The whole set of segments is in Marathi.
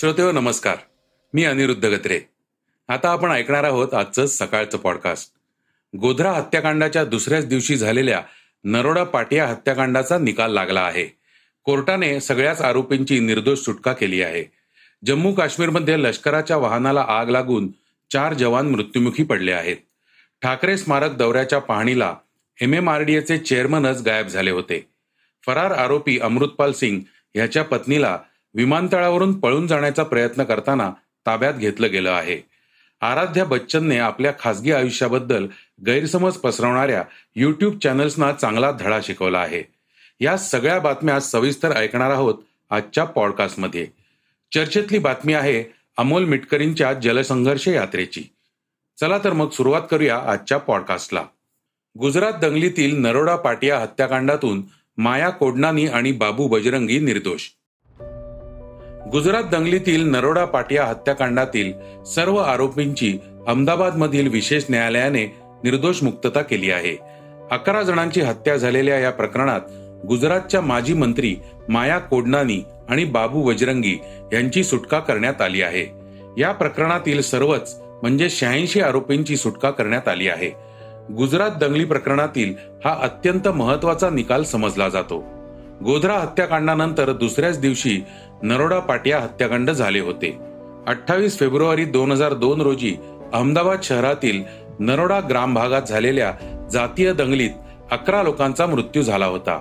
श्रोतेहो नमस्कार. मी अनिरुद्ध गत्रे. आता आपण ऐकणार आहोत आजचं सकाळचं पॉडकास्ट गोधरा हत्याकांडाच्या दुसऱ्याच दिवशी झालेल्या नरोडा पाटिया हत्याकांडाचा निकाल लागला आहे. कोर्टाने सगळ्याच आरोपींची निर्दोष सुटका केली आहे. जम्मू काश्मीरमध्ये लष्कराच्या वाहनाला आग लागून चार जवान मृत्युमुखी पडले आहेत. ठाकरे स्मारक दौऱ्याच्या पाहणीला एम. एम. आर. डी. एचे चेअरमनच गायब झाले होते. फरार आरोपी अमृतपाल सिंग याच्या पत्नीला विमानतळावरून पळून जाण्याचा प्रयत्न करताना ताब्यात घेतलं गेलं आहे. आराध्या बच्चनने आपल्या खासगी आयुष्याबद्दल गैरसमज पसरवणाऱ्या युट्यूब चॅनल्सना चांगला धडा शिकवला आहे. या सगळ्या बातम्या सविस्तर ऐकणार आहोत आजच्या पॉडकास्टमध्ये चर्चेतली बातमी आहे अमोल मिटकरींच्या जलसंघर्ष यात्रेची. चला तर मग सुरुवात करूया आजच्या पॉडकास्टला गुजरात दंगलीतील नरोडा पाटिया हत्याकांडातून माया कोडनानी आणि बाबू बजरंगी निर्दोष. गुजरात दंगलीतील नरोडा पाटिया हत्याकांडातील सर्व आरोपींची अहमदाबादमधील विशेष न्यायालयाने निर्दोष मुक्तता केली आहे. अकरा जणांची हत्या झालेल्या या प्रकरणात गुजरातच्या माजी मंत्री माया कोडनानी आणि बाबू बजरंगी यांची सुटका करण्यात आली आहे. या प्रकरणातील सर्वच म्हणजे शहाऐंशी आरोपींची सुटका करण्यात आली आहे. गुजरात दंगली प्रकरणातील हा अत्यंत महत्त्वाचा निकाल समजला जातो. गोधरा हत्याकांडानंतर दुसऱ्याच दिवशी नरोडा पाटिया हत्याकांड झाले होते. अठ्ठावीस फेब्रुवारी दोन हजार दोन रोजी अहमदाबाद शहरातील नरोडा ग्राम भागात झालेल्या जातीय दंगलीत अकरा लोकांचा मृत्यू झाला होता.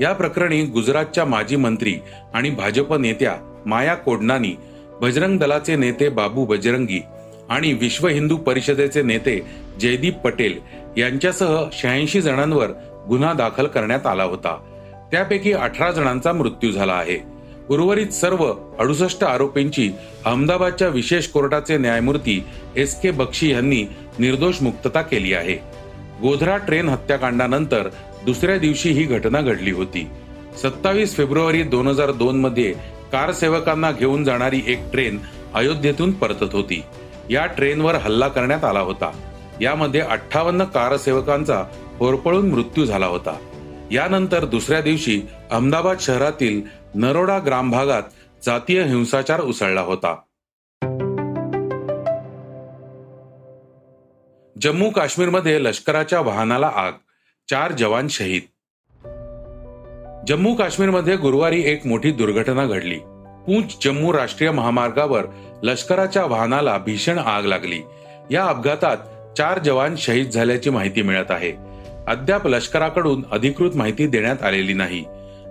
या प्रकरणी गुजरातच्या माजी मंत्री आणि भाजप नेत्या माया कोडनानी बजरंग दलाचे नेते बाबू बजरंगी आणि विश्व हिंदू परिषदेचे नेते जयदीप पटेल यांच्यासह शहाऐंशी जणांवर गुन्हा दाखल करण्यात आला होता. त्यापैकी अठरा जणांचा मृत्यू झाला आहे. उर्वरित सर्व अडुसष्ट आरोपींची अहमदाबादच्या विशेष कोर्टाचे न्यायमूर्ती एस के बक्षी यांनी निर्दोष मुक्तता केली आहे. गोधरा ट्रेन हत्याकांडानंतर दुसऱ्या दिवशी ही घटना घडली होती. सत्तावीस फेब्रुवारी दोन हजार दोन मध्ये कार सेवकांना घेऊन जाणारी एक ट्रेन अयोध्येतून परतत होती. या ट्रेनवर हल्ला करण्यात आला होता. यामध्ये अठ्ठावन्न कारसेवकांचा होरपळून मृत्यू झाला होता. यानंतर दुसऱ्या दिवशी अहमदाबाद शहरातील नरोडा ग्राम भागात जातीय हिंसाचार उसळला होता. जम्मू काश्मीरमध्ये लष्कराच्या वाहनाला आग चार जवान शहीद. जम्मू काश्मीरमध्ये गुरुवारी एक मोठी दुर्घटना घडली. पूंछ जम्मू राष्ट्रीय महामार्गावर लष्कराच्या वाहनाला भीषण आग लागली. या अपघातात चार जवान शहीद झाल्याची माहिती मिळत आहे. अद्याप लष्कराकडून अधिकृत माहिती देण्यात आलेली नाही.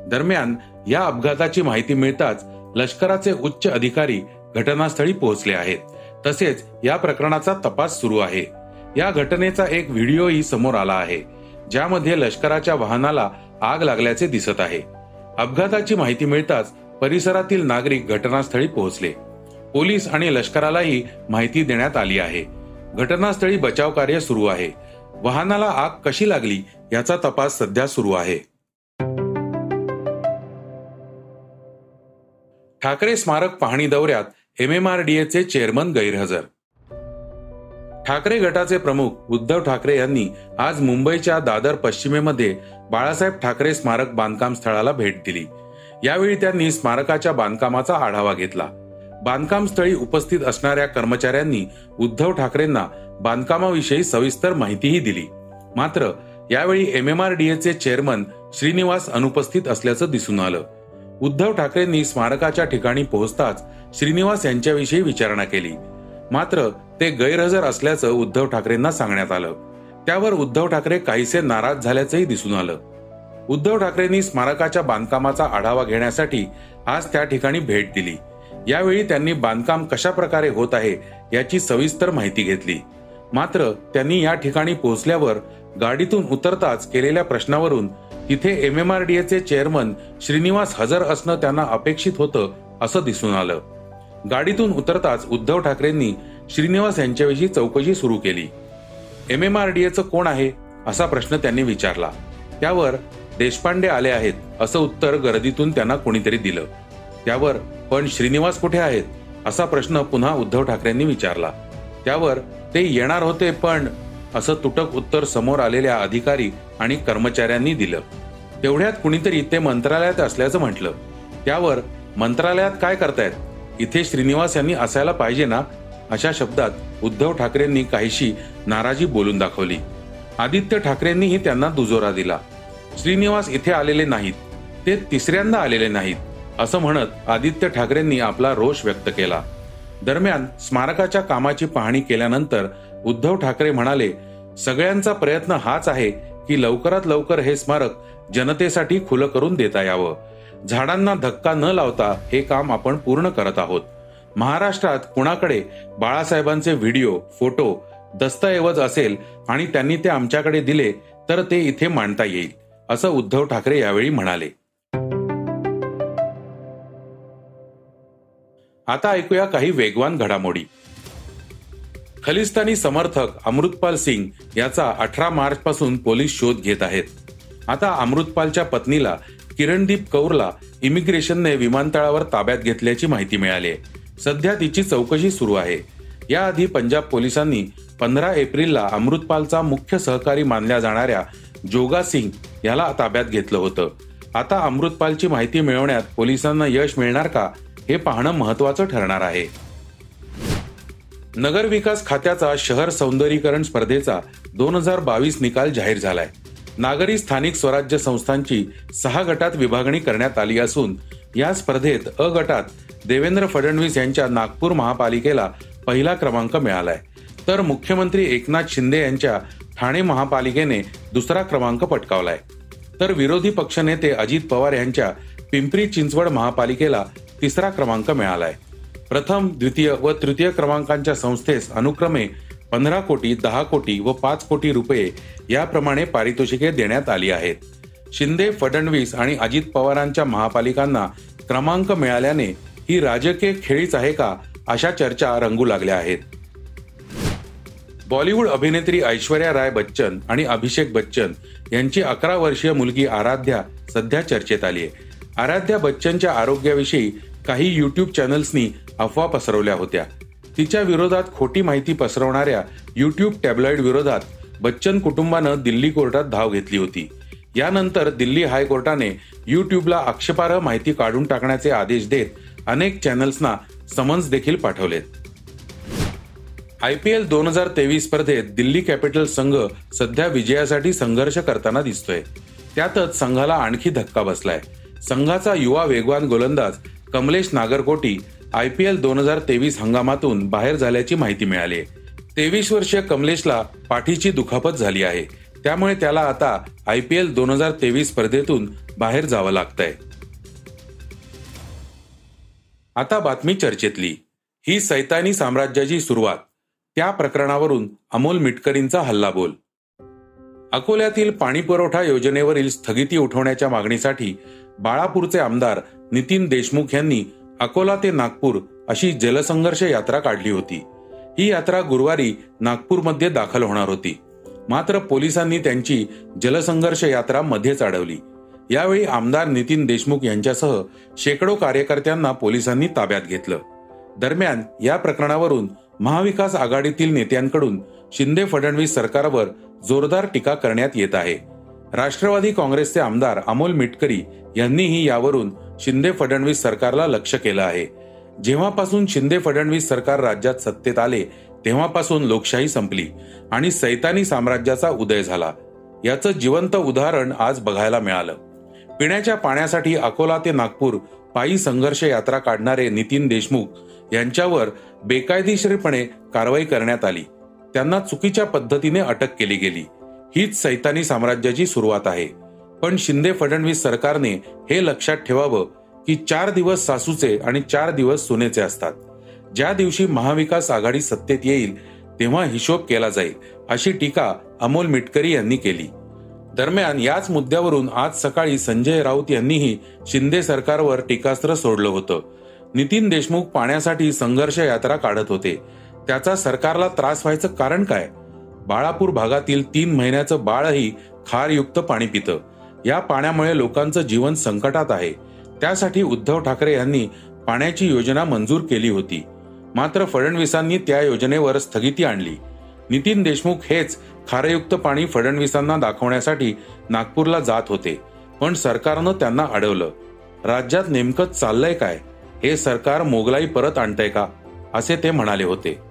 दरम्यान या अपघाताची माहिती मिळताच लष्कराचे उच्च अधिकारी घटनास्थळी पोहोचले आहेत. तसेच या प्रकरणाचा तपास सुरू आहे. या घटनेचा एक व्हिडिओही समोर आला आहे ज्यामध्ये लष्कराच्या वाहनाला आग लागल्याचे दिसत आहे. अपघाताची माहिती मिळताच परिसरातील नागरिक घटनास्थळी पोहोचले. पोलीस आणि लष्करालाही माहिती देण्यात आली आहे. घटनास्थळी बचाव कार्य सुरू आहे. वाहनाला आग कशी लागली याचा तपास सध्या सुरू आहे. ठाकरे स्मारक पाहणी दौऱ्यात एम एम आर डी एचे चेअरमन गैरहजर. ठाकरे गटाचे प्रमुख उद्धव ठाकरे यांनी आज मुंबईच्या दादर पश्चिमेमध्ये बाळासाहेब ठाकरे स्मारक बांधकाम स्थळाला भेट दिली. यावेळी त्यांनी स्मारकाच्या बांधकामाचा आढावा घेतला. बांधकाम स्थळी उपस्थित असणाऱ्या कर्मचाऱ्यांनी उद्धव ठाकरेंना बांधकामाविषयी सविस्तर माहितीही दिली. मात्र यावेळी एम एम आर डी एचे चेअरमन श्रीनिवास अनुपस्थित असल्याचं दिसून आलं. उद्धव ठाकरेंनी स्मारकाच्या ठिकाणी पोहोचताच श्रीनिवास यांच्याविषयी विचारणा केली. मात्र ते गैरहजर असल्याचं उद्धव ठाकरेंना सांगण्यात आलं. त्यावर उद्धव ठाकरे काहीसे नाराज झाल्याचंही दिसून आलं. उद्धव ठाकरेंनी स्मारकाच्या बांधकामाचा आढावा घेण्यासाठी आज त्या ठिकाणी भेट दिली. यावेळी त्यांनी बांधकाम कशा प्रकारे होत आहे याची सविस्तर माहिती घेतली. मात्र त्यांनी या ठिकाणी पोहोचल्यावर गाडीतून उतरताच केलेल्या प्रश्नावरून तिथे एम एम आर डी एचे चेअरमन श्रीनिवास हजर असणं त्यांना अपेक्षित होतं असं दिसून आलं. गाडीतून उतरताच उद्धव ठाकरेंनी श्रीनिवास यांच्याविषयी चौकशी सुरू केली. एम एम आर डी एचं कोण आहे असा प्रश्न त्यांनी विचारला. त्यावर देशपांडे आले आहेत असं उत्तर गर्दीतून त्यांना कोणीतरी दिलं. त्यावर पण श्रीनिवास कुठे आहेत? असा प्रश्न पुन्हा उद्धव ठाकरेंनी विचारला. त्यावर ते येणार होते पण असं तुटक उत्तर समोर आलेल्या अधिकारी आणि कर्मचाऱ्यांनी दिलं. तेवढ्यात कुणीतरी ते मंत्रालयात असल्याचं म्हटलं. त्यावर मंत्रालयात काय करतायत? इथे श्रीनिवास यांनी असायला पाहिजे ना? अशा शब्दात उद्धव ठाकरेंनी काहीशी नाराजी बोलून दाखवली. आदित्य ठाकरेंनीही त्यांना दुजोरा दिला. श्रीनिवास इथे आलेले नाहीत. ते तिसऱ्यांदा आलेले नाहीत. असं म्हणत आदित्य ठाकरेंनी आपला रोष व्यक्त केला. दरम्यान स्मारकाच्या कामाची पाहणी केल्यानंतर उद्धव ठाकरे म्हणाले सगळ्यांचा प्रयत्न हाच आहे की लवकरात लवकर हे स्मारक जनतेसाठी खुलं करून देता यावं. झाडांना धक्का न लावता हे काम आपण पूर्ण करत आहोत. महाराष्ट्रात कुणाकडे बाळासाहेबांचे व्हिडिओ फोटो दस्तऐवज असेल आणि त्यांनी ते आमच्याकडे दिले तर ते इथे मांडता येईल असं उद्धव ठाकरे यावेळी म्हणाले. आता ऐकूया काही वेगवान घडामोडी. खलिस्तानी समर्थक अमृतपाल सिंग याचा अठरा मार्च पासून पोलीस शोध घेत आहेत. आता अमृतपालच्या पत्नीला किरणदीप कौरला इमिग्रेशनने विमानतळावर ताब्यात घेतल्याची माहिती मिळाली. आहे सध्या तिची चौकशी सुरू आहे. याआधी पंजाब पोलिसांनी पंधरा एप्रिलला अमृतपालचा मुख्य सहकारी मानल्या जाणाऱ्या जोगा सिंग याला ताब्यात घेतलं होतं. आता अमृतपालची माहिती मिळवण्यात पोलिसांना यश मिळणार का? हे पाहणं महत्वाचं ठरणार आहे. नगर विकास खात्याचा शहर सौंदर्यीकरण स्पर्धेचा दोन हजार बावीस निकाल जाहीर झालाय. नागरी स्थानिक स्वराज्य संस्थांची सहा गटात विभागणी करण्यात आली असून या स्पर्धेत अ गटात देवेंद्र फडणवीस यांच्या नागपूर महापालिकेला पहिला क्रमांक मिळालाय. तर मुख्यमंत्री एकनाथ शिंदे यांच्या ठाणे महापालिकेने दुसरा क्रमांक पटकावलाय. तर विरोधी पक्षनेते अजित पवार यांच्या पिंपरी चिंचवड महापालिकेला तिसरा क्रमांक मिळालाय. प्रथम द्वितीय व तृतीय क्रमांकांच्या संस्थेस अनुक्रमे पंधरा कोटी दहा कोटी व पाच कोटी रुपये याप्रमाणे पारितोषिके देण्यात आली आहेत. शिंदे फडणवीस आणि अजित पवारांच्या महापालिकांना क्रमांक मिळाल्याने ही राजकीय खेळीच आहे का अशा चर्चा रंगू लागल्या आहेत. बॉलिवूड अभिनेत्री ऐश्वर्या राय बच्चन आणि अभिषेक बच्चन यांची अकरा वर्षीय मुलगी आराध्या सध्या चर्चेत आली आहे आराध्या बच्चनच्या आरोग्याविषयी काही युट्यूब चॅनल्सनी अफवा पसरवल्या होत्या. तिच्या विरोधात खोटी माहिती पसरवणाऱ्या युट्यूब टॅबलॉइड विरोधात बच्चन कुटुंबानं दिल्ली कोर्टात धाव घेतली होती. यानंतर दिल्ली हायकोर्टाने युट्यूबला आक्षेपार्ह माहिती काढून टाकण्याचे आदेश देत अनेक चॅनल्सना समन्स देखील पाठवलेत. आय पी एल दोन हजार तेवीस स्पर्धेत दिल्ली कॅपिटल संघ सध्या विजयासाठी संघर्ष करताना दिसतोय. त्यातच संघाला आणखी धक्का बसलाय. संघाचा युवा वेगवान गोलंदाज Kamlesh Nagarkoti I P L दोन हजार तेवीस हंगामातून बाहेर झाल्याची माहिती मिळाली. तेवीस वर्षीय कमलेशला पाठीची दुखापत झाली आहे. त्यामुळे त्याला आता आय पी एल दोन हजार तेवीस स्पर्धेतून बाहेर जावं लागतंय. आता बातमी चर्चेतली. ही सैतानी साम्राज्याची सुरुवात. त्या प्रकरणावरून अमोल मिटकरींचा हल्लाबोल. अकोल्यातील पाणीपुरवठा योजनेवरील स्थगिती उठवण्याच्या मागणीसाठी बाळापूरचे आमदार नितीन देशमुख यांनी अकोला ते नागपूर अशी जलसंघर्ष यात्रा काढली होती. ही यात्रा गुरुवारी नागपूरमध्ये दाखल होणार होती. मात्र पोलिसांनी त्यांची जलसंघर्ष यात्रा मध्येच अडवली यावेळी आमदार नितीन देशमुख यांच्यासह शेकडो कार्यकर्त्यांना पोलिसांनी ताब्यात घेतलं. दरम्यान या प्रकरणावरून महाविकास आघाडीतील नेत्यांकडून शिंदे फडणवीस सरकारवर जोरदार टीका करण्यात येत आहे. राष्ट्रवादी काँग्रेसचे आमदार अमोल मिटकरी यांनीही यावरून शिंदे फडणवीस सरकारला लक्ष केलं आहे. जेव्हापासून शिंदे फडणवीस सरकार राज्यात सत्तेत आले तेव्हापासून लोकशाही संपली आणि सैतानी साम्राज्याचा उदय झाला. याचं जिवंत उदाहरण आज बघायला मिळालं. पिण्याच्या पाण्यासाठी अकोला ते नागपूर पायी संघर्ष यात्रा काढणारे नितीन देशमुख यांच्यावर बेकायदेशीरपणे कारवाई करण्यात आली. त्यांना चुकीच्या पद्धतीने अटक केली गेली. हीच सैतानी साम्राज्याची सुरुवात आहे. पण शिंदे फडणवीस सरकारने हे लक्षात ठेवावं की चार दिवस सासूचे आणि चार दिवस सुनेचे असतात. ज्या दिवशी महाविकास आघाडी सत्तेत येईल तेव्हा हिशोब केला जाईल अशी टीका अमोल मिटकरी यांनी केली. दरम्यान याच मुद्द्यावरून आज सकाळी संजय राऊत यांनीही शिंदे सरकारवर टीकास्त्र सोडलं होतं. नितीन देशमुख पाण्यासाठी संघर्ष यात्रा काढत होते. त्याचा सरकारला त्रास व्हायचं कारण काय? बाळापूर भागातील तीन महिन्याचं बाळही खारयुक्त पाणी पितं. या पाण्यामुळे लोकांचं जीवन संकटात आहे. त्यासाठी उद्धव ठाकरे यांनी पाण्याची योजना मंजूर केली होती. मात्र फडणवीसांनी त्या योजनेवर स्थगिती आणली. नितीन देशमुख हेच खारयुक्त पाणी फडणवीसांना दाखवण्यासाठी नागपूरला जात होते. पण सरकारनं त्यांना अडवलं. राज्यात नेमकं चाललंय काय? हे सरकार मोगलाई परत आणतंय का? असे ते म्हणाले होते.